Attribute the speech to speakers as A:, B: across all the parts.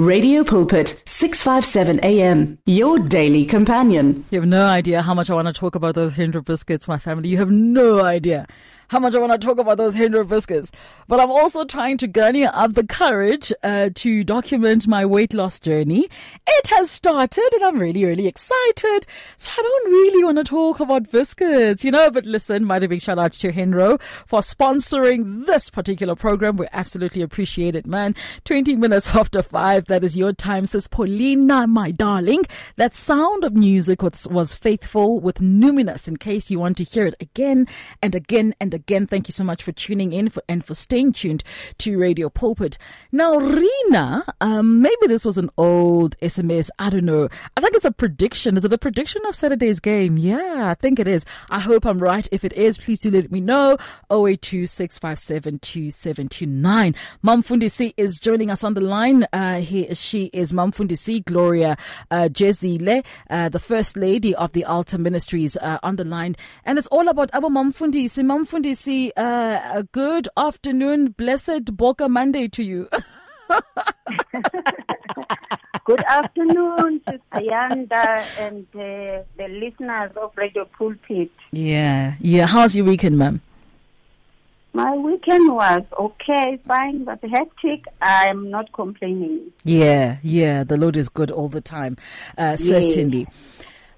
A: Radio Pulpit, 657 AM, your daily companion.
B: You have no idea how much I want to talk about those Hindra biscuits, my family. You have no idea how much I want to talk about those Hindra biscuits. But I'm also trying to garner up the courage uh, to document my weight loss journey. It has started and I'm really, really excited. So I don't really want to talk about biscuits, you know. But listen, might mighty big shout out to Henro for sponsoring this particular program. We absolutely appreciate it, man. 20 minutes after five, that is your time, says Paulina, my darling. That sound of music was, was faithful with numinous in case you want to hear it again and again and again again, thank you so much for tuning in for, and for staying tuned to Radio Pulpit. Now, Rina, um, maybe this was an old SMS. I don't know. I think it's a prediction. Is it a prediction of Saturday's game? Yeah, I think it is. I hope I'm right. If it is, please do let me know. 082 657 Mum Fundisi is joining us on the line. Uh, he, she is Fundisi Gloria uh, Jezile, uh, the First Lady of the Altar Ministries uh, on the line. And it's all about Abu Mum Fundisi. Fundisi, uh, good afternoon, blessed Boka Monday to you.
C: good afternoon, Sister Yanda and uh, the listeners of Radio Pulpit.
B: Yeah, yeah. How's your weekend, ma'am?
C: My weekend was okay, fine, but hectic. I'm not complaining.
B: Yeah, yeah. The Lord is good all the time, uh, certainly.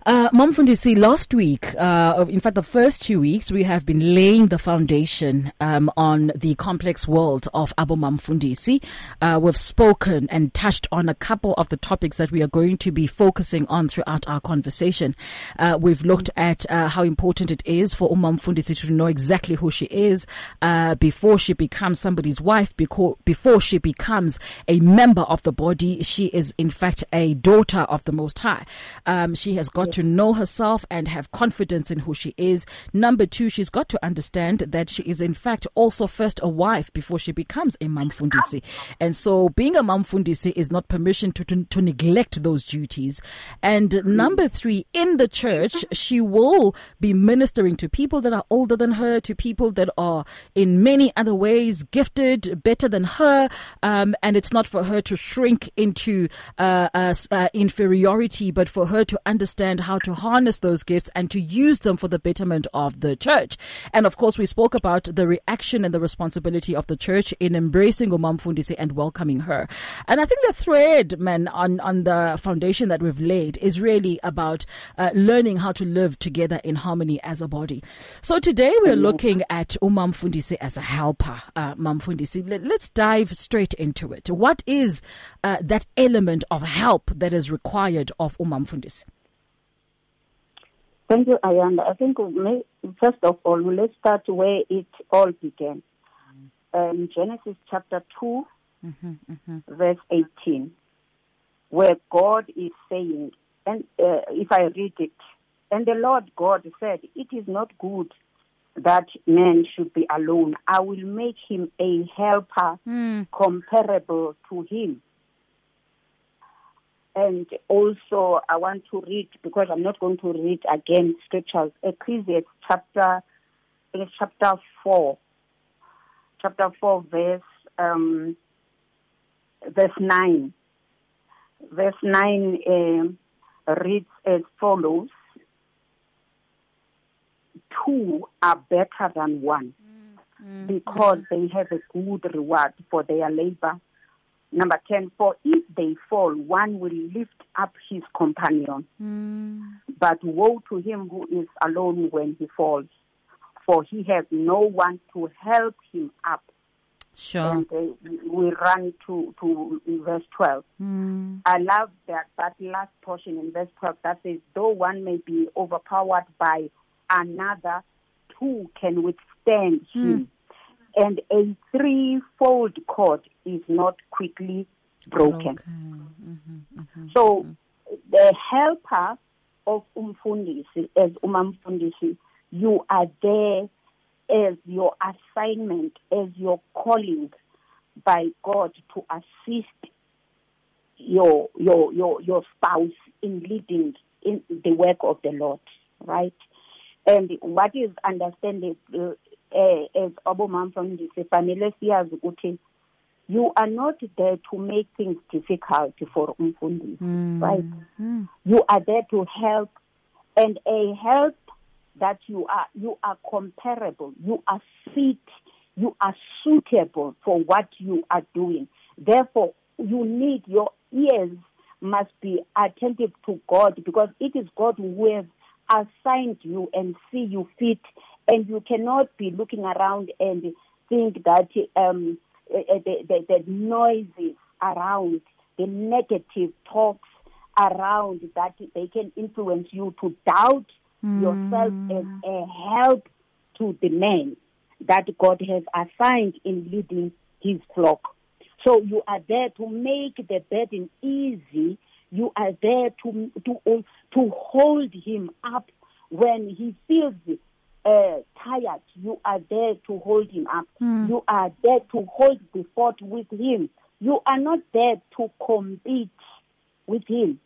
B: Uh, Mom Fundisi, last week, uh, in fact, the first two weeks, we have been laying the foundation um, on the complex world of Abu Mam Fundisi. Uh, we've spoken and touched on a couple of the topics that we are going to be focusing on throughout our conversation. Uh, we've looked at uh, how important it is for Umam Fundisi to know exactly who she is uh, before she becomes somebody's wife, before, before she becomes a member of the body. She is, in fact, a daughter of the Most High. Um, she has got to know herself and have confidence in who she is. Number two, she's got to understand that she is, in fact, also first a wife before she becomes a mamfundisi. And so being a mamfundisi is not permission to, to, to neglect those duties. And number three, in the church, she will be ministering to people that are older than her, to people that are in many other ways gifted, better than her. Um, and it's not for her to shrink into uh, uh, uh, inferiority, but for her to understand how to harness those gifts and to use them for the betterment of the church. And of course, we spoke about the reaction and the responsibility of the church in embracing Umam Fundisi and welcoming her. And I think the thread, man, on, on the foundation that we've laid is really about uh, learning how to live together in harmony as a body. So today we're looking at Umam Fundisi as a helper, uh, Mam Fundisi. Let, us dive straight into it. What is uh, that element of help that is required of Umam Fundisi?
C: Thank you, Ayanda. I think may, first of all, let's start where it all began. Um, Genesis chapter 2, mm-hmm, mm-hmm. verse 18, where God is saying, and uh, if I read it, and the Lord God said, It is not good that man should be alone. I will make him a helper mm. comparable to him. And also, I want to read, because I'm not going to read again scriptures, Ecclesiastes chapter, chapter 4, chapter 4, verse, um, verse 9. Verse 9 uh, reads as follows Two are better than one mm-hmm. because they have a good reward for their labor Number 10, for if they fall, one will lift up his companion. Mm. But woe to him who is alone when he falls, for he has no one to help him up.
B: Sure.
C: And uh, we run to, to verse 12. Mm. I love that, that last portion in verse 12 that says, though one may be overpowered by another, two can withstand mm. And a threefold cord is not quickly broken. Okay. Mm-hmm, mm-hmm, so mm-hmm. the helper of umfundisi, as umamfundisi, you are there as your assignment, as your calling by God to assist your your your your spouse in leading in the work of the Lord, right? And what is understandable eh as obomam from sifanele siyazi ukuthi you are not there to make things difficult for umfundi,
B: Mm.
C: right?
B: Mm.
C: You are there to help, and a help that you are you are comparable, you are fit, you are suitable for what you are doing. Therefore, you need your ears must be attentive to God because it is God who has assigned you and see you fit, and you cannot be looking around and think that um, eh, eh, the, the, the noises around, the negative talks around that they can influence you to doubt yourself as a help to the man that God has assigned in leading his flock. So you are there to make the burden easy. You are there to to to hold him up when he feels uh, tired. You are there to hold him up. You are there to hold the fort with him. You are not there to compete with him.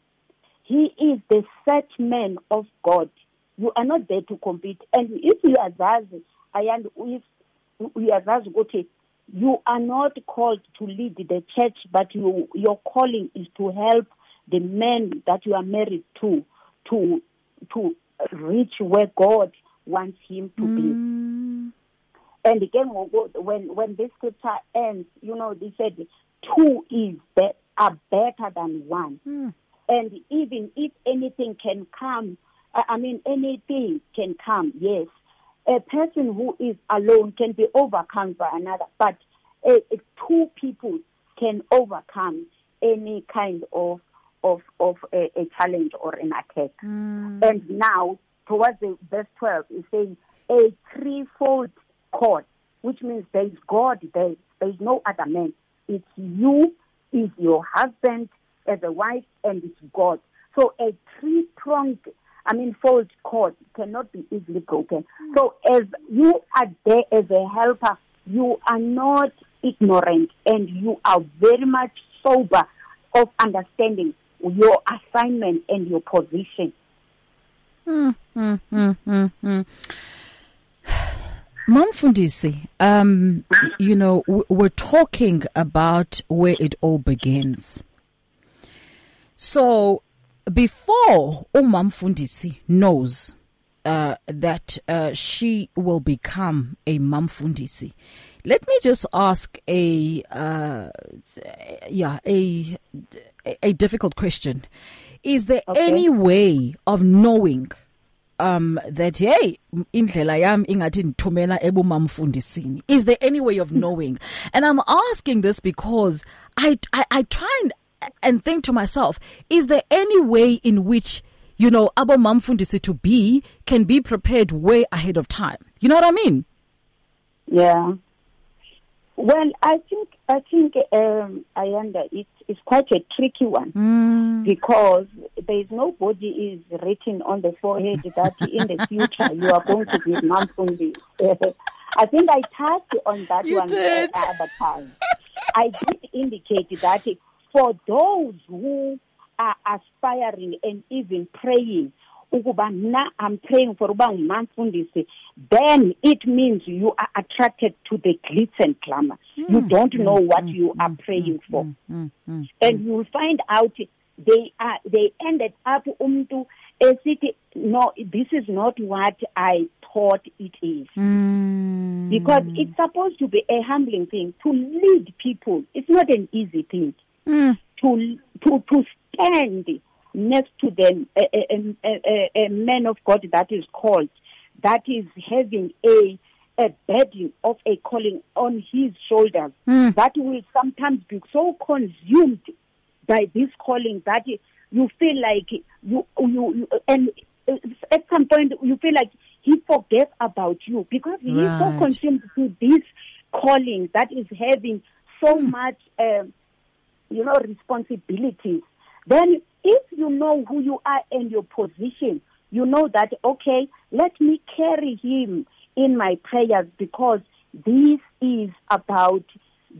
C: He is the set man of God. You are not there to compete. And if you are zazi, and if you are ukuthi you are not called to lead the church, but you, your calling is to help the men that you are married to to to reach where God wants him to be.
B: Mm.
C: And again, when when this scripture ends, you know, they said two is be- are better than one.
B: Mm.
C: And even if anything can come, I I mean, anything can come. Yes, a person who is alone can be overcome by another, but uh, two people can overcome any kind of of of a, a challenge or an attack.
B: Mm.
C: And now, towards the verse 12, it's saying a threefold cord, which means there is God there. There is no other man. It's you, is your husband as a wife, and it's God. So a three-pronged, I mean, fold cord cannot be easily broken. Hmm. So as you are there as a helper, you are not ignorant and you are very much sober of understanding your assignment and your position.
B: Mm, mm, mm, mm, mm. Mom Fundisi, um, you know, we're talking about where it all begins. So, before Umam Fundisi knows uh, that uh, she will become a Mam Fundisi, let me just ask a uh, yeah a a difficult question. Is there
C: Okay.
B: any way of knowing um that hey indlela yami ingathi ndithumela ebumamfundisini is there any way of knowing and i'm asking this because i i, I try and, and think to myself is there any way in which you know abomamfundisi to be can be prepared way ahead of time you know what i mean
C: Yeah. Well, I think I think um, I under it is quite a tricky one
B: mm.
C: because there is nobody is written on the forehead that in the future you are going to be Mamfundi. I think I touched on that
B: You
C: one
B: did.
C: uh, other time. I did indicate that for those who are aspiring and even praying ukuba na I'm praying for uba ngumamfundisi. Then it means you are attracted to the glitz and glamour. You don't know what you are praying for.
B: Mm, mm.
C: and you will find out they are they ended up umntu esithi no this is not what I thought it is.
B: Mm.
C: because it's supposed to be a humbling thing to lead people. It's not an easy thing.
B: Mm.
C: to to to stand next to them a, a, a, a, man of God that is called that is having a a burden of a calling on his shoulders.
B: Mm.
C: that will sometimes be so consumed by this calling that you feel like you you, and at some point you feel like he forgets about you because he is so consumed to this calling that is having so much um, you know responsibilities. Then if you know who you are and your position you know that okay let me carry him in my prayers because this is about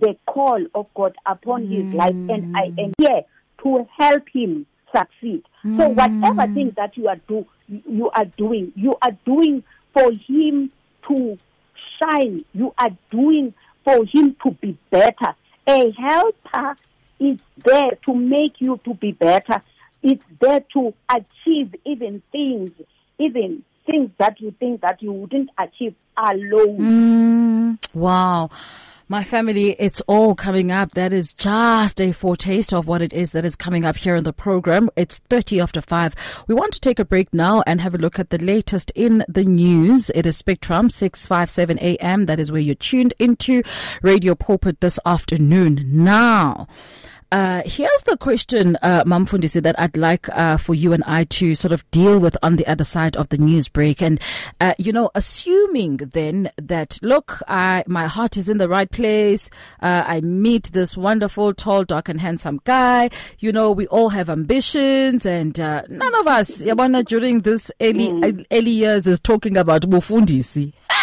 C: the call of God upon his mm. life and I am here to help him succeed. So mm. whatever thing that you are do you are doing you are doing for him to shine. You are doing for him to be better. A helper is there to make you to be better. It's there to achieve even things, even things that you think that you wouldn't achieve alone.
B: Mm, wow. My family, it's all coming up. That is just a foretaste of what it is that is coming up here in the program. It's 30 after 5. We want to take a break now and have a look at the latest in the news. It is Spectrum 657 AM. That is where you're tuned into Radio Pulpit this afternoon. Now, uh, here's the question, uh, Mamfundisi, that I'd like uh, for you and I to sort of deal with on the other side of the news break. And, uh, you know, assuming then that, look, I, my heart is in the right place. Uh, I meet this wonderful, tall, dark, and handsome guy. You know, we all have ambitions, and uh, none of us, Yabana, during this early, mm. early years is talking about Mufundisi.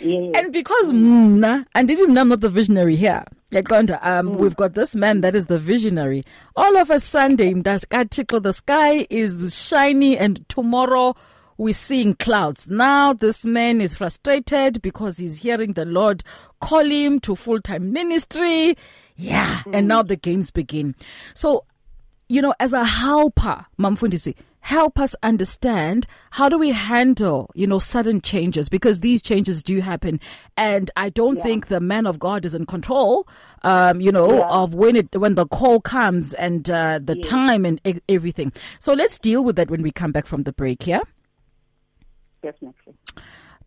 B: And because mna, and did mna, I'm not the visionary here. Um, mm. we've got this man that is the visionary. All of a sudden, does tickle the sky is shiny, and tomorrow we're seeing clouds. Now this man is frustrated because he's hearing the Lord call him to full time ministry. Yeah, mm. and now the games begin. So, you know, as a helper, Mamfundisi, help us understand how do we handle, you know, sudden changes because these changes do happen. And I don't yeah. think the man of God is in control, um, you know, yeah. of when it, when the call comes and uh, the yeah. time and e- everything. So let's deal with that when we come back from the break, yeah?
C: Definitely.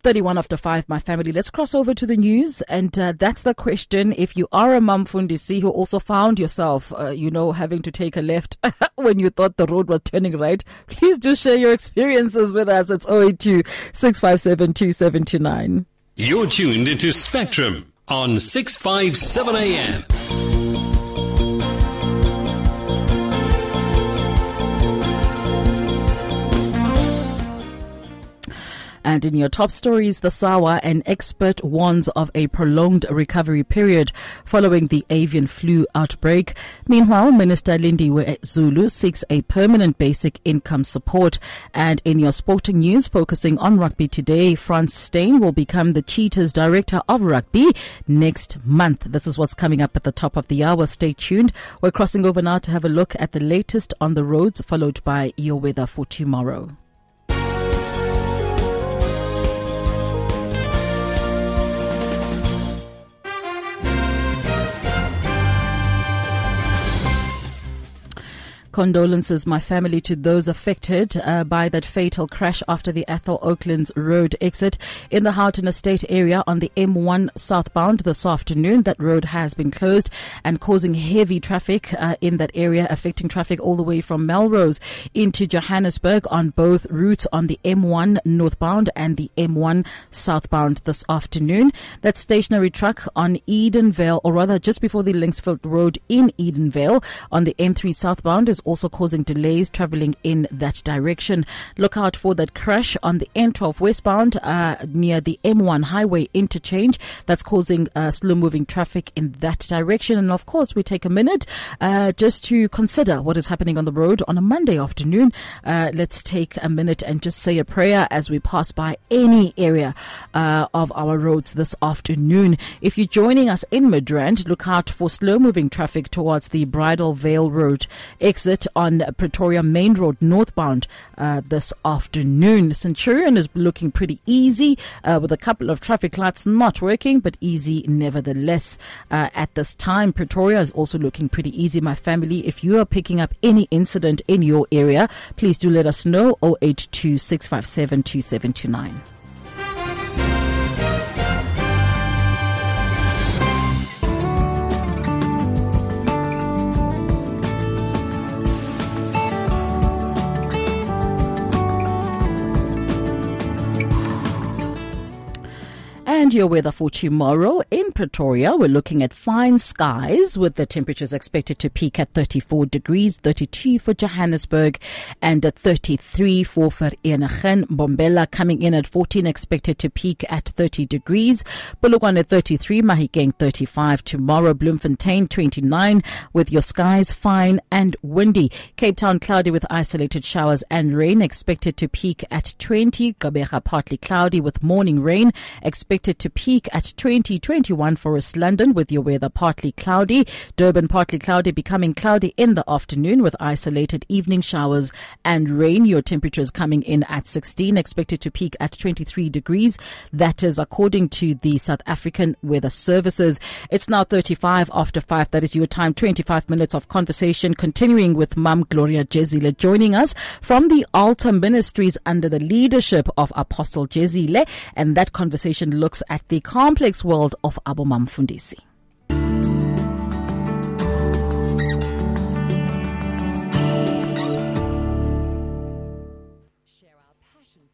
B: 31 after 5, my family. Let's cross over to the news. And uh, that's the question. If you are a mum fundisi who also found yourself, uh, you know, having to take a left when you thought the road was turning right, please do share your experiences with us. It's 082 657 2729.
D: You're tuned into Spectrum on 657 AM.
B: And in your top stories, the SAWA, an expert warns of a prolonged recovery period following the avian flu outbreak. Meanwhile, Minister Lindiwe Zulu seeks a permanent basic income support. And in your sporting news, focusing on rugby today, Frans Steyn will become the Cheetahs Director of Rugby next month. This is what's coming up at the top of the hour. Stay tuned. We're crossing over now to have a look at the latest on the roads, followed by your weather for tomorrow. Condolences, my family, to those affected uh, by that fatal crash after the Athol Oaklands Road exit in the Houghton Estate area on the M1 southbound this afternoon. That road has been closed and causing heavy traffic uh, in that area, affecting traffic all the way from Melrose into Johannesburg on both routes on the M1 northbound and the M1 southbound this afternoon. That stationary truck on Edenvale, or rather just before the Linksfield Road in Edenvale on the M3 southbound is also causing delays traveling in that direction. Look out for that crash on the N12 westbound uh, near the M1 highway interchange. That's causing uh, slow moving traffic in that direction. And of course, we take a minute uh, just to consider what is happening on the road on a Monday afternoon. Uh, let's take a minute and just say a prayer as we pass by any area uh, of our roads this afternoon. If you're joining us in Midrand, look out for slow moving traffic towards the Bridal Veil Road exit on Pretoria Main Road northbound uh, this afternoon. Centurion is looking pretty easy uh, with a couple of traffic lights not working, but easy nevertheless. Uh, at this time, Pretoria is also looking pretty easy. My family, if you are picking up any incident in your area, please do let us know 082 657 2729. And your weather for tomorrow in Pretoria, we're looking at fine skies with the temperatures expected to peak at 34 degrees, 32 for Johannesburg, and at 33 for Vereeniging. Mbombela coming in at 14, expected to peak at 30 degrees. At 33, Mahikeng 35 tomorrow. Bloemfontein 29 with your skies fine and windy. Cape Town cloudy with isolated showers and rain expected to peak at 20. Gqeberha partly cloudy with morning rain expected expected to peak at 20, 21 for West London with your weather partly cloudy. Durban partly cloudy, becoming cloudy in the afternoon with isolated evening showers and rain. Your temperatures coming in at 16, expected to peak at 23 degrees. That is according to the South African Weather Services. It's now 35 after 5. That is your time. 25 minutes of conversation continuing with Mum Gloria Jezile joining us from the Altar Ministries under the leadership of Apostle Jezile. And that conversation looks at the complex world of Abu Mamfundisi.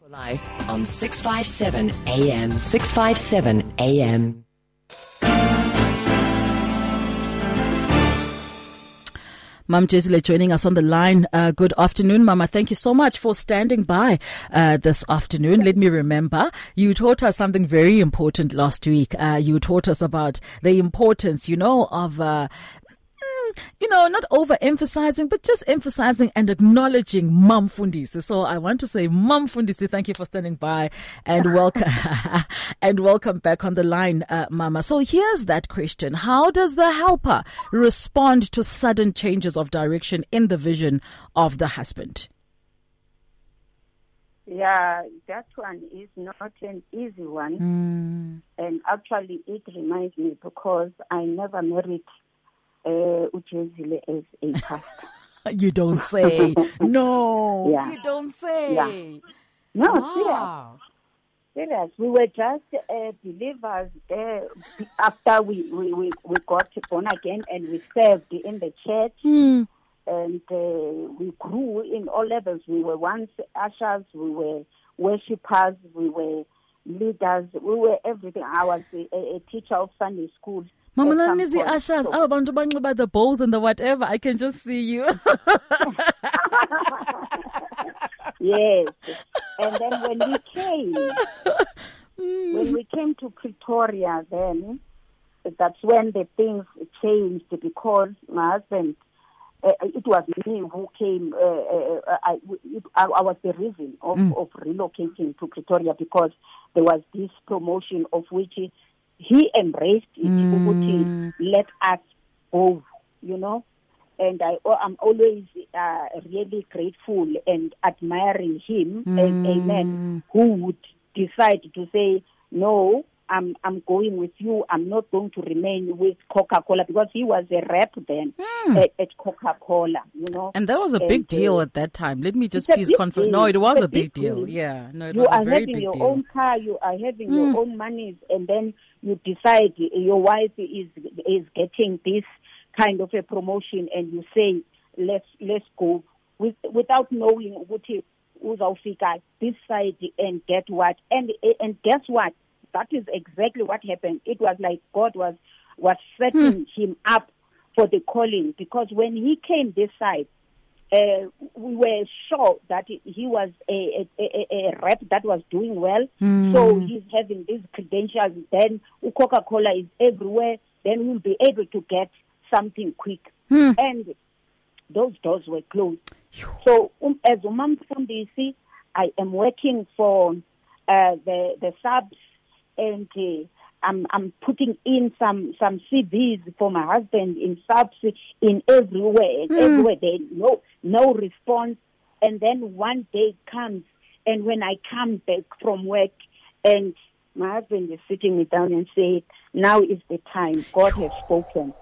E: Live on 657 AM. 657 AM.
B: Mum Jezile joining us on the line. Uh, good afternoon, Mama. Thank you so much for standing by uh, this afternoon. Let me remember, you taught us something very important last week. Uh, you taught us about the importance, you know, of uh, you know, not overemphasizing, but just emphasizing and acknowledging Mum Fundisi. So I want to say, Mum Fundisi, thank you for standing by and welcome and welcome back on the line, uh, Mama. So here's that question: How does the helper respond to sudden changes of direction in the vision of the husband?
C: Yeah, that one is not an easy one.
B: Mm.
C: And actually, it reminds me because I never married uh, Ujezile as a pastor.
B: You don't say. no,
C: Yeah.
B: you don't say.
C: Yeah. No,
B: Wow.
C: serious, serious. We were just uh, believers there after we, we, we, we got born again and we served in the church.
B: Hmm.
C: and uh, we grew in all levels. We were once ushers, we were worshippers, we were leaders, we were everything. I was a, a teacher of Sunday school.
B: Mama Nanizi
C: point.
B: Ashas,
C: So-
B: aba bantu banxiba the bowls and the whatever. I can just see you.
C: yes. And then when we came, when we came to Pretoria, then that's when the things changed because my husband. Uh, it was me who came. Uh, uh, I, it, I, I was the reason of, of relocating to Pretoria because there was this promotion of which he, embraced it. ukuthi Let us go, you know. And I, oh, I'm always uh, really grateful and admiring him as a man who would decide to say, no, I'm, I'm going with you. I'm not going to remain with Coca-Cola because he was a rep then at, at Coca-Cola, you know.
B: and that was a big
C: And,
B: deal
C: uh,
B: at that time. Let me just please confirm. No, it was a big deal.
C: deal.
B: Yeah, no, it
C: you
B: was a very big deal.
C: You are having your own car, you are having your own monies, and then you decide your wife is is getting this kind of a promotion, and you say, "Let's let's go," with, without knowing ukuthi uzawufika this side and get what, and and guess what? That is exactly what happened. It was like God was was setting hmm. him up for the calling because when he came this side uh, we were sure that he was a, a, a, rep that was doing well. So he's having these credentials. Then Coca Cola is everywhere. Then we'll be able to get something quick. And those doors were closed. So um, as Umam Fundisi, I am working for uh, the the subs and. Uh, I'm I'm putting in some some CVs for my husband in subs in everywhere, hmm. everywhere. There no no response, and then one day comes, and when I come back from work, and my husband is sitting me down and said, "Now is the time. God has spoken."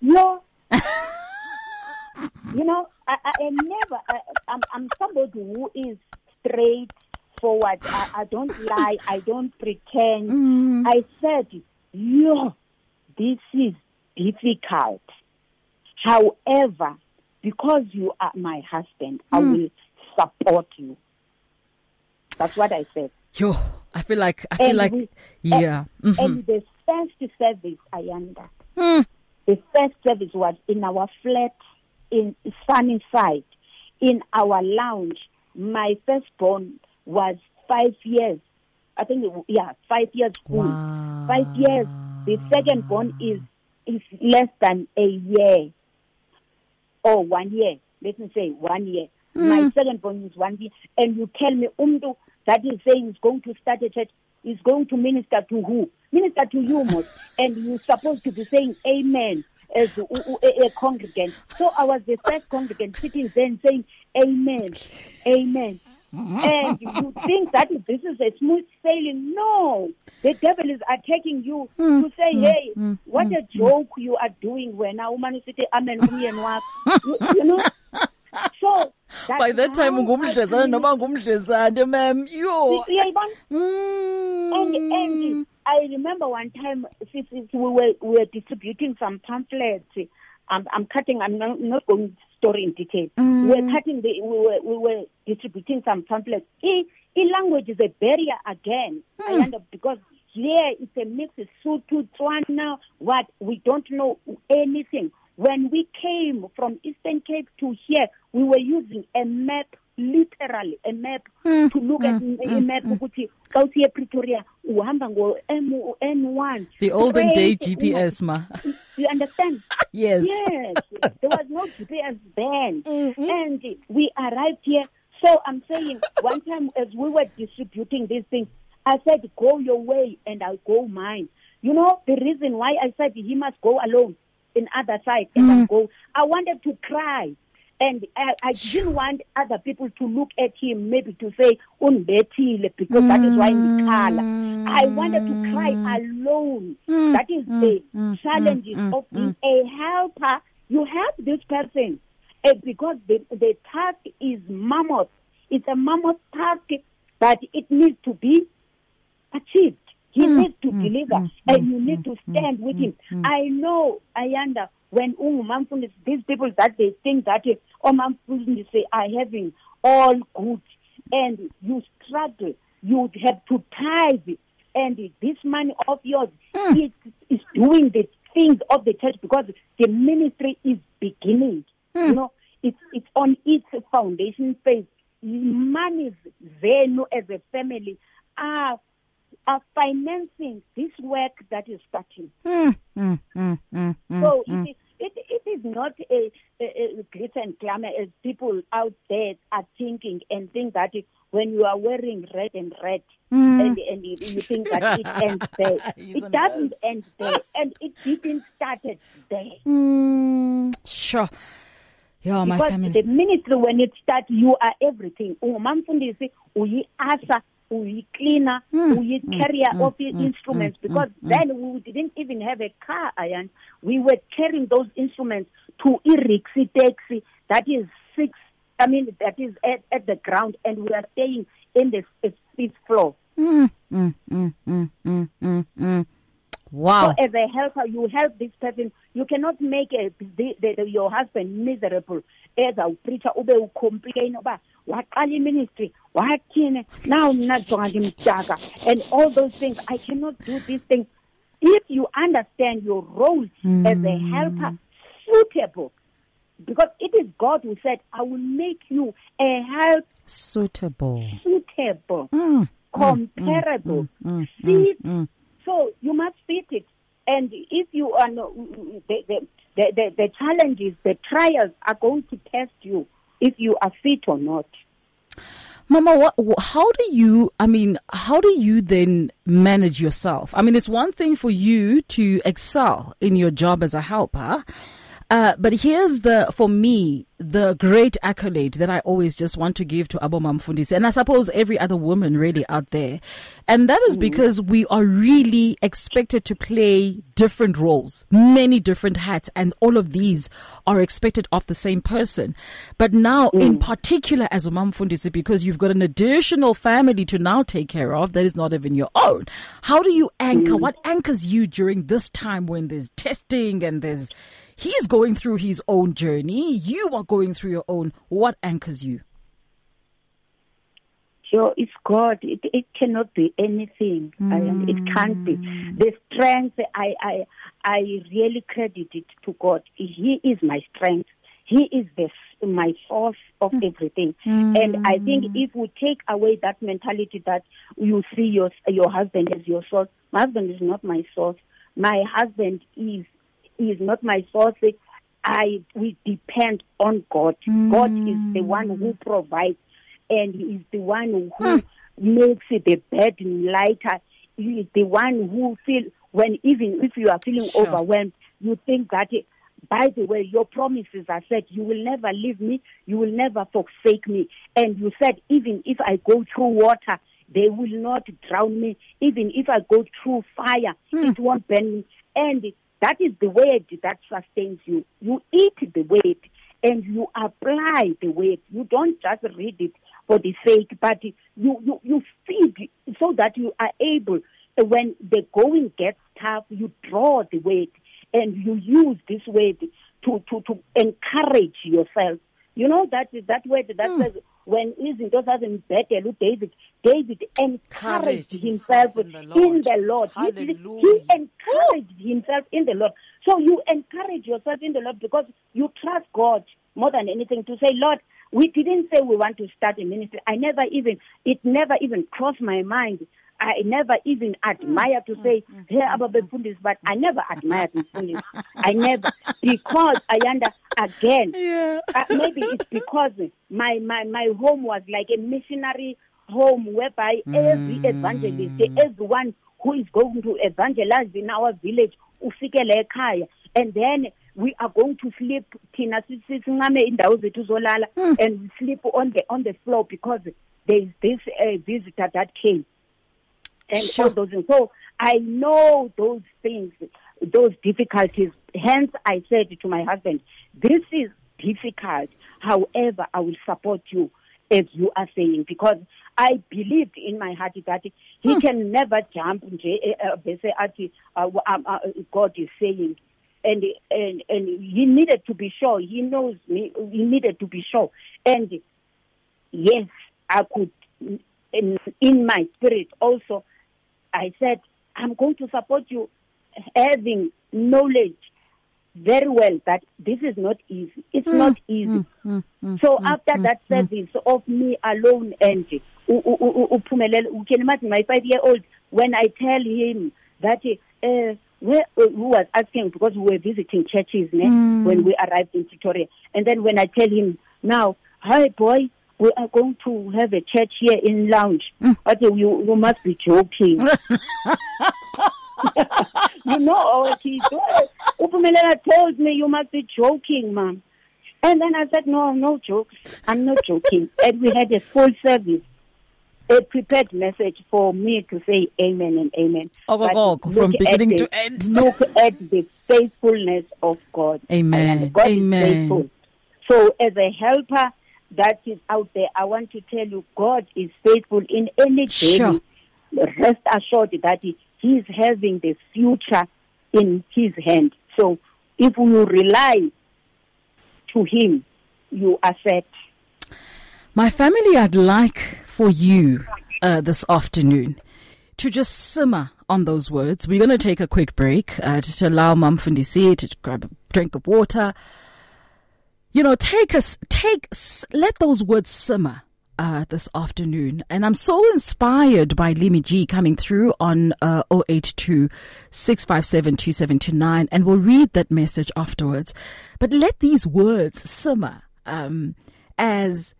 C: No. you know, I, I am never. I, I'm, I'm somebody who is straight forward. I, I don't lie. I don't pretend. I said, "Yo, this is difficult. However, because you are my husband, I will support you." That's what I said.
B: Yo, I feel like I feel
C: And
B: like
C: we-
B: yeah. Mhm.
C: And the first service, Ayanda,
B: Hmm.
C: the first service was in our flat in Sunnyside, in our lounge. My firstborn was five years. I think, it, yeah, five years old.
B: Wow.
C: Five years. The second born is is less than a year or one year. Let me say one year. Hmm. My second born is one year, and you tell me umdu that is saying he's going to start a church. is going to minister to who? Minister to you, most. and you're supposed to be saying amen as a, a, a congregant. So I was the first congregant sitting there and saying amen, amen. And you think that this is a smooth sailing. No, the devil is attacking you
B: mm,
C: to say, mm, hey, mm, what a joke you are doing when a woman is saying, amen, umyeni wakho." you, you know? So
B: by that time
C: how I
B: ungumdlezana
C: communicate.
B: ngumdlezana ma'am yo
C: Uyayibona?
B: Mm.
C: And and I remember one time since we were we were distributing some pamphlets. I'm I'm cutting. I'm not, not going story in detail. We were cutting the. We were we were distributing some pamphlets. E, e language is a barrier again. I hmm. understand because here it's a mix of Sotho, Tswana, what we don't know anything. When we came from Eastern Cape to here, we were using a map, literally a map, mm, to look at mm, a mm, map. ukuthi xa usiya ePretoria uhamba ngo N1.
B: the olden day gps ma
C: You understand?
B: yes
C: Yes, there was no GPS then. And we arrived here. So I'm saying, one time as we were distributing these things, I said, go your way and I'll go mine. You know, the reason why I said he must go alone in other side and I'll go, I wanted to cry. And I, I didn't want other people to look at him, maybe to say, unbetile, because that is why he mm. color. I wanted to cry alone. Mm. That is the mm. challenges of being a helper. You help this person uh, because the, the task is mammoth. It's a mammoth task, but it needs to be achieved. He needs to deliver, and you need to stand with him. I know, Ayanda, when Umamfundis, these people that they think that oh, Umamfundis are having all good, and you struggle, you have to tithe, and this money of yours hmm. is, is doing the things of the church because the ministry is beginning. You hmm. know, it's it's on its foundation phase. Money, Zenu as a family are are financing this work that is starting. Hmm, hmm, hmm, so it, is- it, it is not a, a, a glitter and glamour as people out there are thinking and think that it- when you are wearing red and red and, and you, you think that it ends there. It doesn't
B: mess.
C: end there and it didn't started there.
B: Mm, sure yeah my
C: because
B: family
C: the ministry when it starts you are everything ungumamfundisi uyi-asa uyi-cleaner
B: Hmm.
C: uyi-carrier of the instruments because then we didn't even have a car iron we were carrying those instruments to irixi taxi that is six i mean that is at, at the ground and we are staying in the fifth floor.
B: Mm, mm, mm, mm, mm, mm, mm. wow.
C: So as a helper, you help this person. You cannot make a, the, the, the, your husband miserable. As a preacher, ube complain about waqala ministry, wathini, now mna jonga ndimdaka, and all those things. I cannot do these things. If you understand your role as a hmm. helper, suitable, because it is God who said, I will make you a help
B: suitable.
C: Suitable,
B: Mm,
C: comparable, hmm. fit. So you must fit it. And if you are no, the, the, the, the, the challenges, the trials are going to test you if you are fit or not.
B: Mama, what, how do you, I mean, how do you then manage yourself? I mean, it's one thing for you to excel in your job as a helper. Uh, but here's the, for me, the great accolade that I always just want to give to Abomam Fundis, and I suppose every other woman really out there. And that is hmm. because we are really expected to play different roles, many different hats, and all of these are expected of the same person. But now, hmm. in particular, as a mom because you've got an additional family to now take care of that is not even your own. How do you anchor? Hmm. What anchors you during this time when there's testing and there's he's going through his own journey, you are going through your own. What anchors you?
C: So it's God. It, it cannot be anything. I, it can't be. The hmm. strength, I, I, I really credit it to God. He is my strength. He is the my source of hmm. everything. Hmm. And I think if we take away that mentality that you see your your husband as your source, my husband is not my source. My husband is is not my source. I we depend on God. God is mm. the one who provides and he is the one who makes the burden lighter He is the one who feel when even if you are feeling
B: Sure.
C: overwhelmed, you think that. by the way, your promises are said, you will never leave me, you will never forsake me. And you said, even if I go through water, they will not drown me. Even if I go through fire, hmm. it won't burn me. And that is the word that sustains you. You eat the word and you apply the word. You don't just read it for the sake, but you, you, you feed so that you are able, when the going gets tough, you draw the word and you use this word to, to, to encourage yourself. You know that that word that
B: Hmm.
C: says when izinto zazimbhedela uDavid David encouraged
B: Encouraged
C: himself
B: in the
C: in
B: Lord.
C: the Lord. He- He, encouraged himself in the Lord. So you encourage yourself in the Lord because you trust God more than anything to say, Lord, we didn't say we want to start a ministry. I never even, it never even crossed my mind. I never even admire to mm, say, mm, hey, mm, ababefundisi, but I never admired Mfundisi. I never, because I under, again,
B: Yeah.
C: uh, maybe it's because my, my, my home was like a missionary home whereby every evangelist, everyone who is going to evangelize in our village, ufikele ekhaya. And then we are going to sleep, thina si- si- sincame indawo zethu zolala, hmm. and we sleep on the, on the floor because there is this uh, visitor that came and
B: Sure.
C: all those things. So I know those things, those difficulties. Hence, I said to my husband, "This is difficult. However, I will support you." As you are saying, because I believed in my heart that he can never jump. eh, eh, athi, uh, um, uh, God is saying, and and and he needed to be sure. He knows me. He needed to be sure, and yes, I could. In, in my spirit, also, I said, I'm going to support you, having knowledge very well that this is not easy. It's mm. not easy. Mm, mm, so after that service of me alone and you can imagine my five year old when I tell him that uh, where, uh, who was asking because we were visiting churches ne, when we arrived in Pretoria, and then when I tell him now, hi boy. We are going to have a church here in lounge. I say, you, you must be joking. you know oh, what he said. Upumelela told me you must be joking, ma'am. And then I said, no, no jokes. I'm not joking. and we had a full service, a prepared message for me to say amen and amen. But
B: from beginning
C: at
B: to end.
C: Look at the faithfulness of God.
B: Amen.
C: And God
B: Amen.
C: is faithful. So as a helper that is out there, I want to tell you, God is faithful in any
B: Sure.
C: Rest assured that he, he is having the future in his hand. So if you rely to him, you are set.
B: My family, I'd like for you uh, this afternoon to just simmer on those words. We're going to take a quick break uh, just to allow Mum Fundisi to grab a drink of water. You know, take us, take, let those words simmer. Uh, this afternoon, and I'm so inspired by Limi G coming through on uh, 082 657 2729, and we'll read that message afterwards. But let these words simmer um, as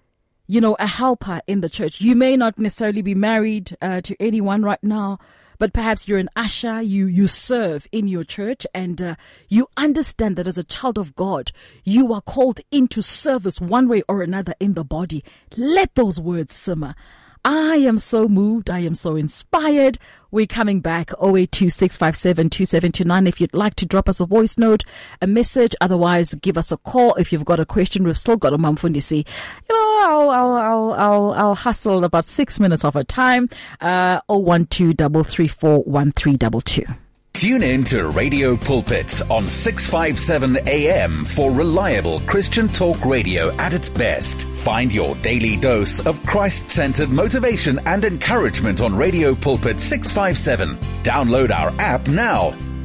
B: you know, a helper in the church. You may not necessarily be married uh, to anyone right now, but perhaps you're an usher, you, you serve in your church, and uh, you understand that as a child of God, you are called into service one way or another in the body. Let those words simmer. I am so moved. I am so inspired. We're coming back 0826572729 if you'd like to drop us a voice note, a message. Otherwise, give us a call if you've got a question. We've still got a Mumfundisi. You know, I'll, I'll, I'll, I'll, I'll hustle about six minutes of our time. Uh, 012
F: Tune in to Radio Pulpit on 657 AM for reliable Christian talk radio at its best. Find your daily dose of Christ centered motivation and encouragement on Radio Pulpit 657. Download our app now.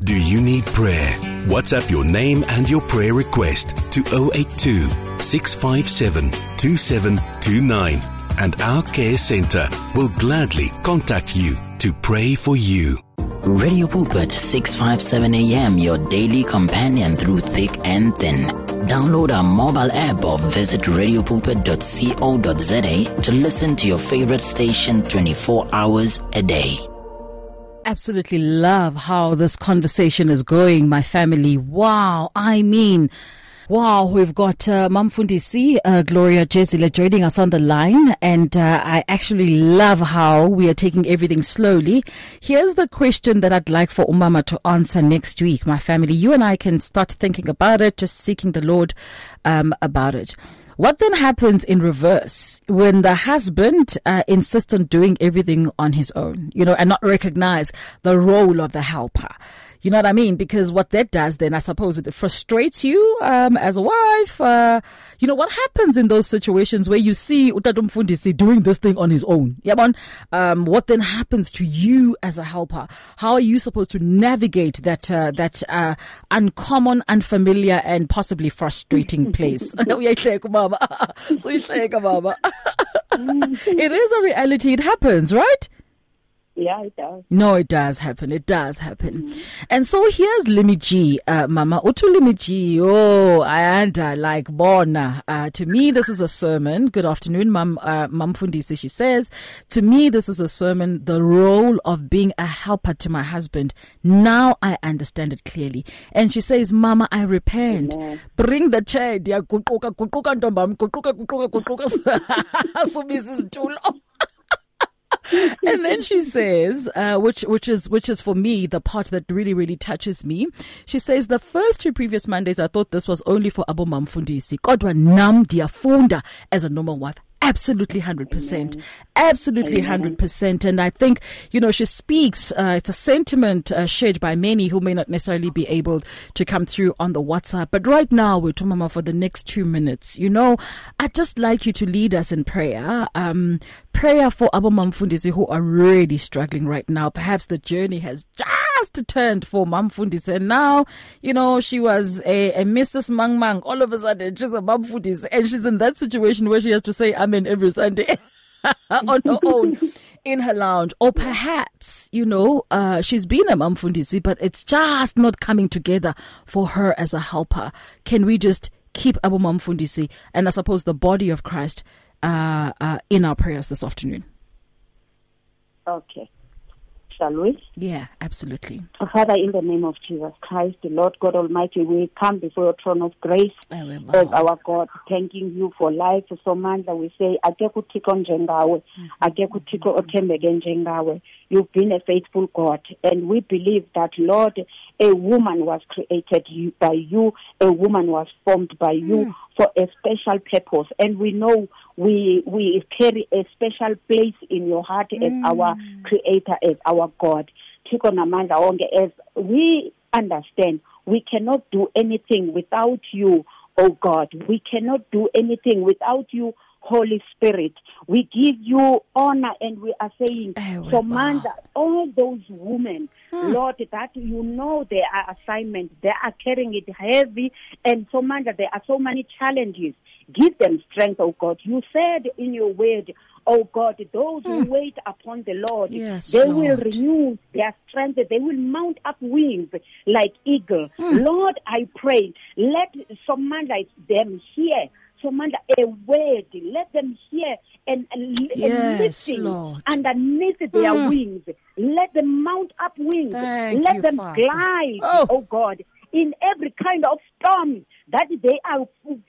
G: Do you need prayer? WhatsApp your name and your prayer request to 082 657 2729 and our care center will gladly contact you to pray for you.
H: Radio Pulpit 657 AM, your daily companion through thick and thin. Download our mobile app or visit radiopulpit.co.za to listen to your favorite station 24 hours a day.
B: Absolutely love how this conversation is going, my family. Wow. I mean, Wow, we've got uh, Mamfundisi, uh, Gloria Jezile joining us on the line, and uh, I actually love how we are taking everything slowly. Here's the question that I'd like for Umama to answer next week, my family. You and I can start thinking about it, just seeking the Lord um, about it. What then happens in reverse when the husband uh, insists on doing everything on his own, you know, and not recognize the role of the helper? You know what I mean? Because what that does then, I suppose, it frustrates you um, as a wife. Uh, you know, what happens in those situations where you see Utatumfundisi doing this thing on his own? Yeah, um, what then happens to you as a helper? How are you supposed to navigate that uh, that uh, uncommon, unfamiliar, and possibly frustrating place? so you think, mama. it is a reality. It happens, right?
C: Yeah, it does.
B: No, it does happen. It does happen. Mm-hmm. And so here's Limi G, uh, Mama. Utu Limi G. Oh, and uh, like Bona. Uh, to me, this is a sermon. Good afternoon, Mum, uh, Mum Fundisi. She says, to me, this is a sermon, the role of being a helper to my husband. Now I understand it clearly. And she says, Mama, I repent. Amen. Bring the chair, dear. Guquka, guquka, ntombam. Guquka, guquka, guquka. Tulo. And then she says, uh, which which is which is for me the part that really really touches me. She says the first two previous Mondays I thought this was only for Abu Mamfundisi. Kodwa nam diafunda as a normal wife absolutely 100%. Amen. Absolutely Amen. 100%. And I think, you know, she speaks, uh, it's a sentiment uh, shared by many who may not necessarily be able to come through on the WhatsApp. But right now, we're talking about for the next two minutes. You know, I'd just like you to lead us in prayer. Um, prayer for Abu Mamfundisi who are really struggling right now. Perhaps the journey has just turned for Mamfundisi and now, you know, she was a, a Mrs. Mang Mang. All of a sudden, she's a Mamfundisi and she's in that situation where she has to say Amen every Sunday on her own. in her lounge, or perhaps you know uh, she's been a Mamfundisi, but it's just not coming together for her as a helper. Can we just keep Abu Mamfundisi and I suppose the body of Christ uh, uh, in our prayers this afternoon.
C: Okay. Shall we?
B: Yeah, absolutely.
C: Father, in the name of Jesus Christ, the Lord God Almighty, we come before your throne of grace as our God, thanking you for life. So Mandla, we say, akekho uthixo njengawe, mm-hmm. akekho uthixo othembeke njengawe. You've been a faithful God, and we believe that, Lord, a woman was created by you, a woman was formed by you mm. for a special purpose, and we know we we carry a special place in your heart mm. as our Creator, as our God. as we understand, we cannot do anything without you, oh God. We cannot do anything without you Holy Spirit. We give you honor and we are saying, oh, command wow. all those women, hmm. Lord, that you know their assignment, they are carrying it heavy, and command there are so many challenges. Give them strength, oh God. You said in your word, oh God, those who hmm. wait upon the Lord,
B: yes,
C: they
B: Lord.
C: will renew their strength. They will mount up wings like eagle. Hmm. Lord, I pray, let someone like them hear command a word. Let them hear and, and,
B: yes,
C: listen
B: Lord.
C: underneath their mm. wings. Let them mount up wings.
B: Thank
C: Let
B: you,
C: them
B: Father.
C: glide,
B: oh.
C: oh God, in every kind of storm that they are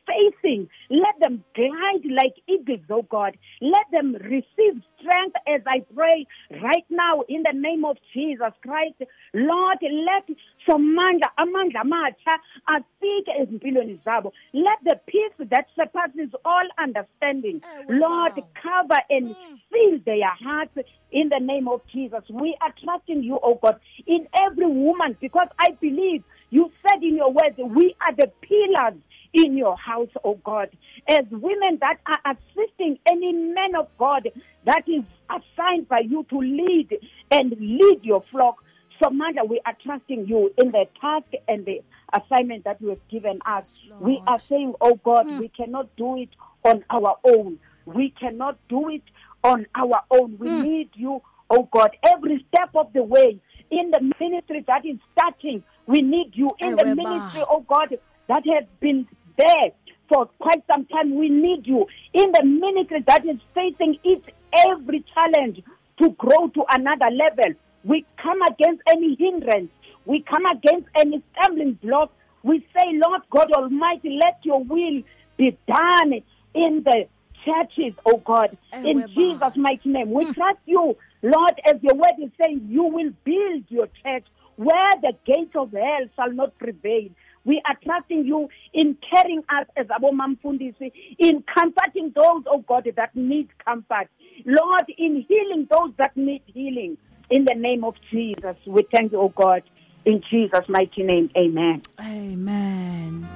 C: facing. Let them glide like eagles, oh God. Let them receive strength as I pray right now in the name of Jesus Christ. Lord, let somandla amandla amatsha afike ezimpilweni zabo. Let the peace that surpasses all understanding, eh, Lord, cover and hmm. fill their hearts in the name of Jesus. We are trusting you, oh God, in every woman because I believe you said in your words, we are the pillars in your house, oh God. As women that are assisting any man of God that is assigned by you to lead and lead your flock. So, Mother, we are trusting you in the task and the assignment that you have given us. we are saying, oh God,
B: Hmm.
C: we cannot do it on our own. We cannot do it on our own. We
B: Hmm.
C: need you, oh God, every step of the way. In the ministry that is starting, we need you. In the ministry, oh God, that has been there for quite some time, we need you. In the ministry that is facing each every challenge to grow to another level, we come against any hindrance. We come against any stumbling block. We say, Lord God Almighty, let your will be done in the churches, oh God, in Jesus' mighty name. We hmm. trust you, Lord, as your word is saying, you will build your church where the gates of hell shall not prevail. We are trusting you in carrying us as Abo Mamfundisi, in comforting those, oh God, that need comfort. Lord, in healing those that need healing. In the name of Jesus, we thank you, oh God. In Jesus' mighty name, amen.
B: Amen.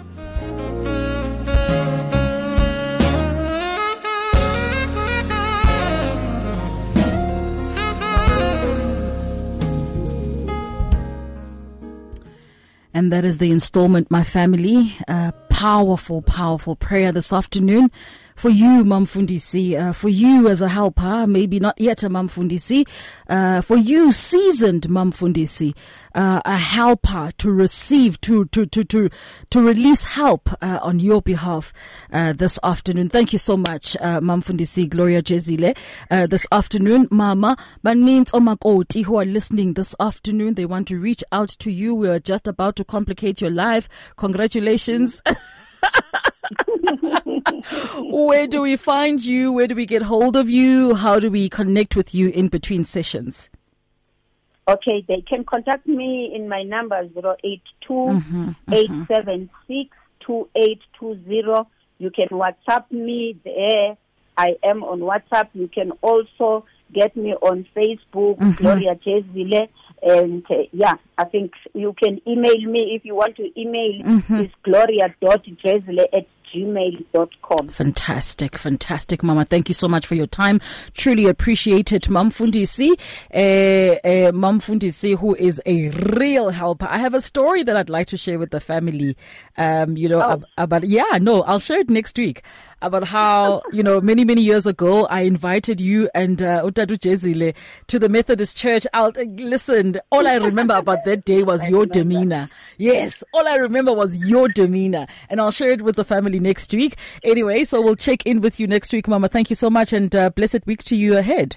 B: And that is the installment, my family. Uh, powerful, powerful prayer this afternoon for you, Mamfundisi, uh, for you as a helper, maybe not yet a Mamfundisi, uh, for you, seasoned Mamfundisi, uh, a helper to receive, to, to, to, to, to release help uh, on your behalf uh, this afternoon. Thank you so much, uh, Mamfundisi Gloria Jezile. Uh, this afternoon, Mama, means Omakoti who are listening this afternoon, they want to reach out to you. We are just about to complicate your life. Congratulations. Where do we find you? Where do we get hold of you? How do we connect with you in between sessions?
C: Okay, they can contact me in my number 082 876 2820. You can WhatsApp me there. I am on WhatsApp. You can also get me on Facebook, mm-hmm. Gloria Jezile. And uh, yeah, I think you can email me if you want to email. Mm-hmm. It's gloria.jezile at gmail.com.
B: Fantastic, fantastic, Mama. Thank you so much for your time. Truly appreciate it, Mum Fundisi. Uh, uh, Mum Fundisi, who is a real helper. I have a story that I'd like to share with the family. Um, you know,
C: Oh.
B: ab- about yeah, no, I'll share it next week. About how you know many many years ago I invited you and uh, Utadu Jezile to the Methodist Church. I'll uh, listen. All I remember about that day was your demeanor. Yes, all I remember was your demeanor, and I'll share it with the family next week. Anyway, so we'll check in with you next week, Mama. Thank you so much, and uh, blessed week to you ahead.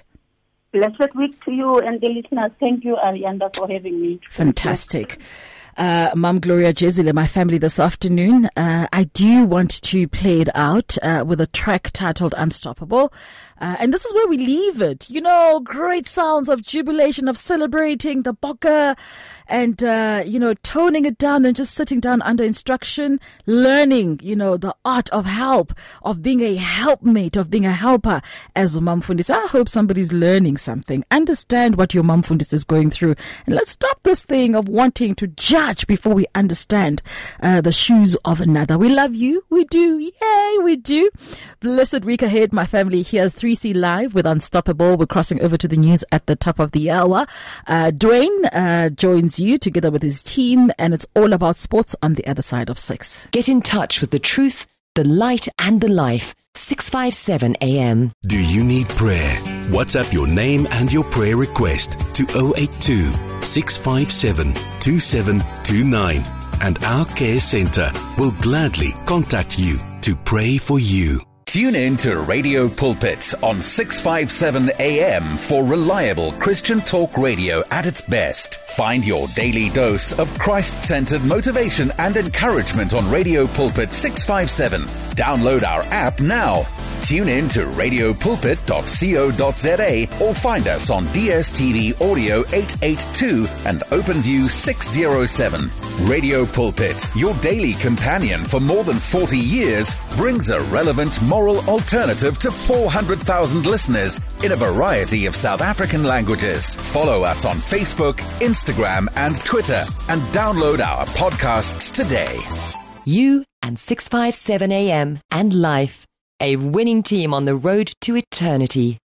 C: Blessed week to you and the listeners. Thank you, Ayanda, for having me.
B: Fantastic. Uh, Mum Gloria Jezile, my family this afternoon. Uh, I do want to play it out uh, with a track titled Unstoppable. Uh, and this is where we leave it. You know, great sounds of jubilation, of celebrating the boka and, uh, you know, toning it down and just sitting down under instruction, learning, you know, the art of help, of being a helpmate, of being a helper as a mum fundis. I hope somebody's learning something. Understand what your mum fundis is going through. And let's stop this thing of wanting to judge before we understand uh, the shoes of another. We love you. We do. Yay, we do. Blessed week ahead, my family. Here's 3C Live with Unstoppable. We're crossing over to the news at the top of the hour. Uh, Dwayne uh, joins you together with his team, and it's all about sports on the other side of six.
E: Get in touch with the truth, the light, and the life. 657 AM.
G: Do you need prayer? WhatsApp your name and your prayer request to 082 657 2729 and our care center will gladly contact you to pray for you.
F: Tune in to Radio Pulpit on 657 AM for reliable Christian talk radio at its best. Find your daily dose of Christ centered motivation and encouragement on Radio Pulpit 657. Download our app now. Tune in to radiopulpit.co.za or find us on DSTV Audio 882 and OpenView 607. Radio Pulpit, your daily companion for more than 40 years, brings a relevant moral alternative to 400,000 listeners in a variety of South African languages. Follow us on Facebook, Instagram, and Twitter, and download our podcasts today.
E: You and 657 AM and life. A winning team on the road to eternity.